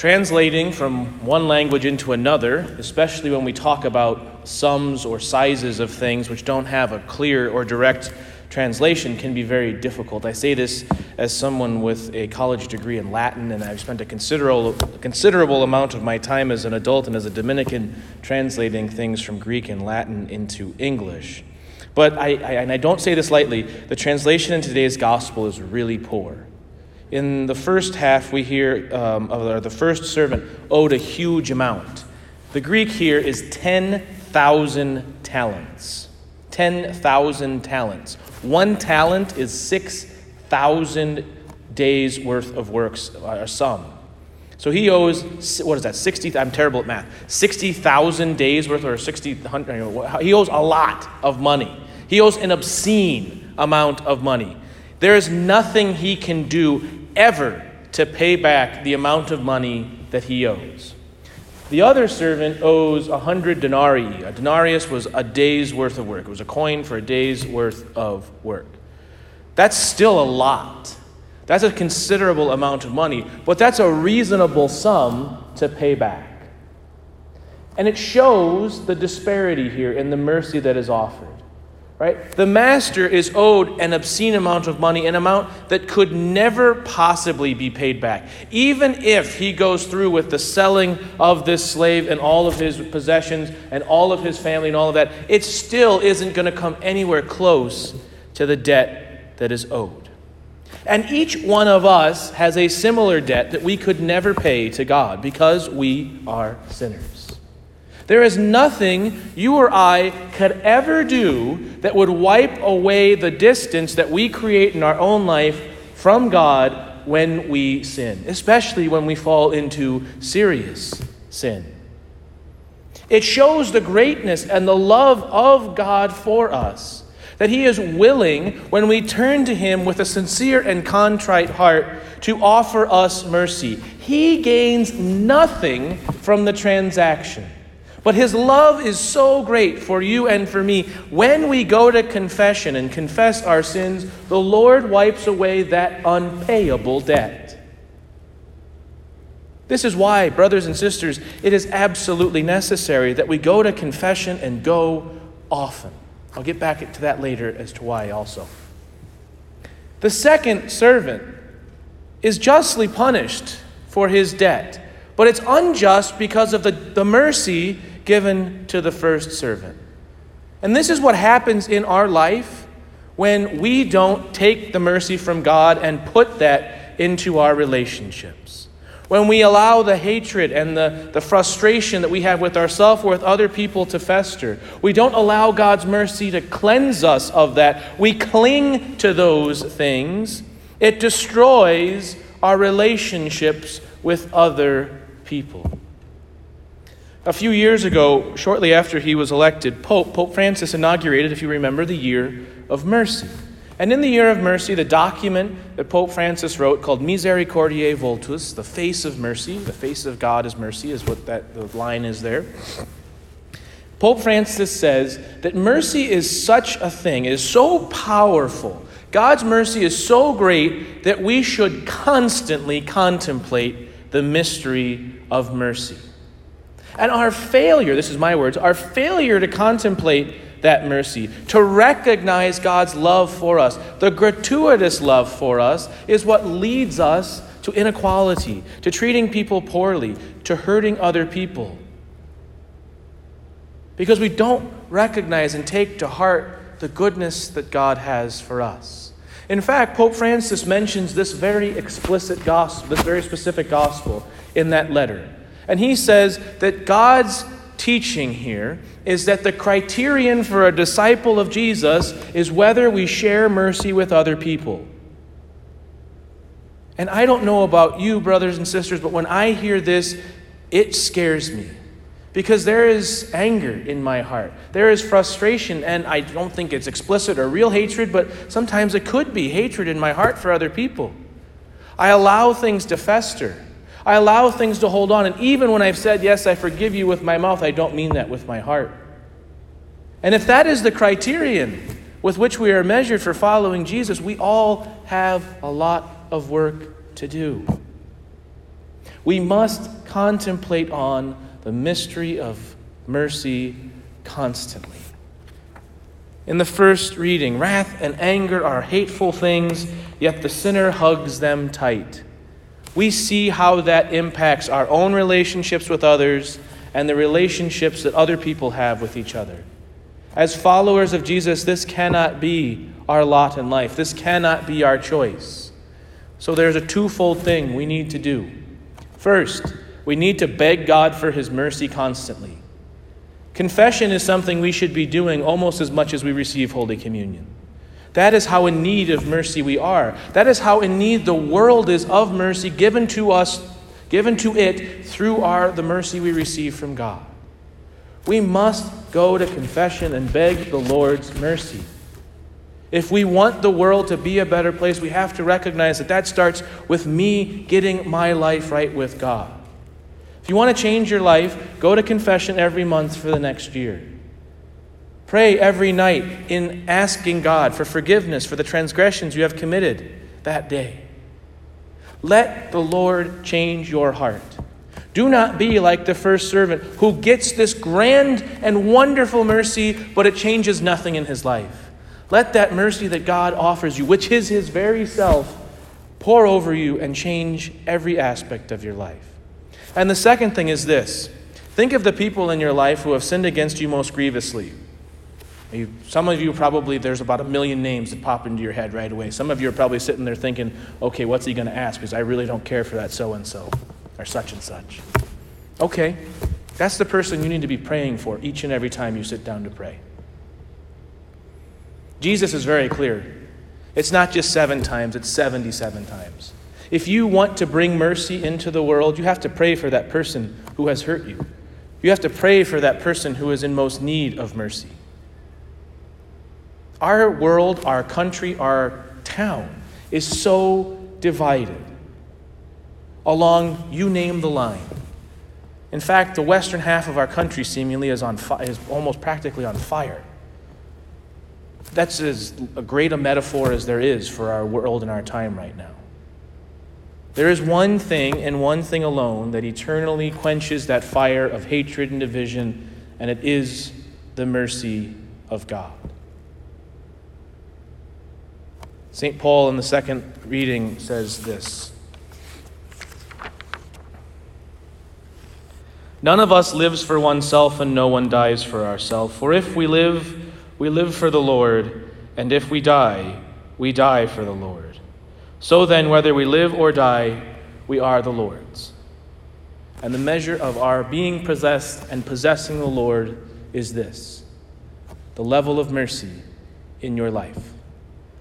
Translating from one language into another, especially when we talk about sums or sizes of things which don't have a clear or direct translation, can be very difficult. I say this as someone with a college degree in Latin, and I've spent a considerable, considerable amount of my time as an adult and as a Dominican translating things from Greek and Latin into English. But I, I and I don't say this lightly, the translation in today's gospel is really poor. In the first half, we hear um, of the first servant owed a huge amount. The Greek here is 10,000 talents. 10,000 talents. One talent is 6,000 days worth of works, or sum. So he owes, what is that, 60, I'm terrible at math, 60,000 days worth or 60, he owes a lot of money. He owes an obscene amount of money. There is nothing he can do ever to pay back the amount of money that he owes. The other servant owes a hundred denarii. A denarius was a day's worth of work, it was a coin for a day's worth of work. That's still a lot. That's a considerable amount of money, but that's a reasonable sum to pay back. And it shows the disparity here in the mercy that is offered. Right? The master is owed an obscene amount of money, an amount that could never possibly be paid back. Even if he goes through with the selling of this slave and all of his possessions and all of his family and all of that, it still isn't going to come anywhere close to the debt that is owed. And each one of us has a similar debt that we could never pay to God because we are sinners. There is nothing you or I could ever do that would wipe away the distance that we create in our own life from God when we sin, especially when we fall into serious sin. It shows the greatness and the love of God for us. That He is willing, when we turn to Him with a sincere and contrite heart, to offer us mercy. He gains nothing from the transaction. But his love is so great for you and for me. When we go to confession and confess our sins, the Lord wipes away that unpayable debt. This is why, brothers and sisters, it is absolutely necessary that we go to confession and go often. I'll get back to that later as to why also. The second servant is justly punished for his debt, but it's unjust because of the, the mercy given to the first servant. And this is what happens in our life when we don't take the mercy from God and put that into our relationships. When we allow the hatred and the, the frustration that we have with ourselves or with other people to fester, we don't allow God's mercy to cleanse us of that. We cling to those things. It destroys our relationships with other people. A few years ago, shortly after he was elected Pope, Pope Francis inaugurated, if you remember, the Year of Mercy. And in the Year of Mercy, the document that Pope Francis wrote called Misericordiae Vultus, the face of mercy, the face of God is mercy, is what that the line is there. Pope Francis says that mercy is such a thing, it is so powerful. God's mercy is so great that we should constantly contemplate the mystery of mercy. And our failure, this is my words, our failure to contemplate that mercy, to recognize God's love for us, the gratuitous love for us, is what leads us to inequality, to treating people poorly, to hurting other people. Because we don't recognize and take to heart the goodness that God has for us. In fact, Pope Francis mentions this very explicit gospel, this very specific gospel in that letter. And he says that God's teaching here is that the criterion for a disciple of Jesus is whether we share mercy with other people. And I don't know about you, brothers and sisters, but when I hear this, it scares me. Because there is anger in my heart. There is frustration, and I don't think it's explicit or real hatred, but sometimes it could be hatred in my heart for other people. I allow things to fester. I allow things to hold on. And even when I've said, Yes, I forgive you with my mouth, I don't mean that with my heart. And if that is the criterion with which we are measured for following Jesus, we all have a lot of work to do. We must contemplate on the mystery of mercy constantly. In the first reading, wrath and anger are hateful things, yet the sinner hugs them tight. We see how that impacts our own relationships with others and the relationships that other people have with each other. As followers of Jesus, this cannot be our lot in life. This cannot be our choice. So there's a twofold thing we need to do. First, we need to beg God for His mercy constantly. Confession is something we should be doing almost as much as we receive Holy Communion. That is how in need of mercy we are. That is how in need the world is of mercy given to us, given to it through our the mercy we receive from God. We must go to confession and beg the Lord's mercy. If we want the world to be a better place, we have to recognize that that starts with me getting my life right with God. If you want to change your life, go to confession every month for the next year. Pray every night in asking God for forgiveness for the transgressions you have committed that day. Let the Lord change your heart. Do not be like the first servant who gets this grand and wonderful mercy, but it changes nothing in his life. Let that mercy that God offers you, which is his very self, pour over you and change every aspect of your life. And the second thing is this think of the people in your life who have sinned against you most grievously. You, some of you probably, there's about a million names that pop into your head right away. Some of you are probably sitting there thinking, okay, what's he going to ask? Because I really don't care for that so and so or such and such. Okay, that's the person you need to be praying for each and every time you sit down to pray. Jesus is very clear. It's not just seven times, it's 77 times. If you want to bring mercy into the world, you have to pray for that person who has hurt you. You have to pray for that person who is in most need of mercy. Our world, our country, our town is so divided along you name the line. In fact, the western half of our country seemingly is, on fi- is almost practically on fire. That's as great a metaphor as there is for our world and our time right now. There is one thing and one thing alone that eternally quenches that fire of hatred and division, and it is the mercy of God. St. Paul in the second reading says this None of us lives for oneself, and no one dies for ourselves. For if we live, we live for the Lord, and if we die, we die for the Lord. So then, whether we live or die, we are the Lord's. And the measure of our being possessed and possessing the Lord is this the level of mercy in your life.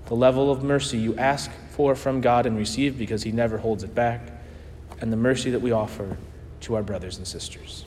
The level of mercy you ask for from God and receive because He never holds it back, and the mercy that we offer to our brothers and sisters.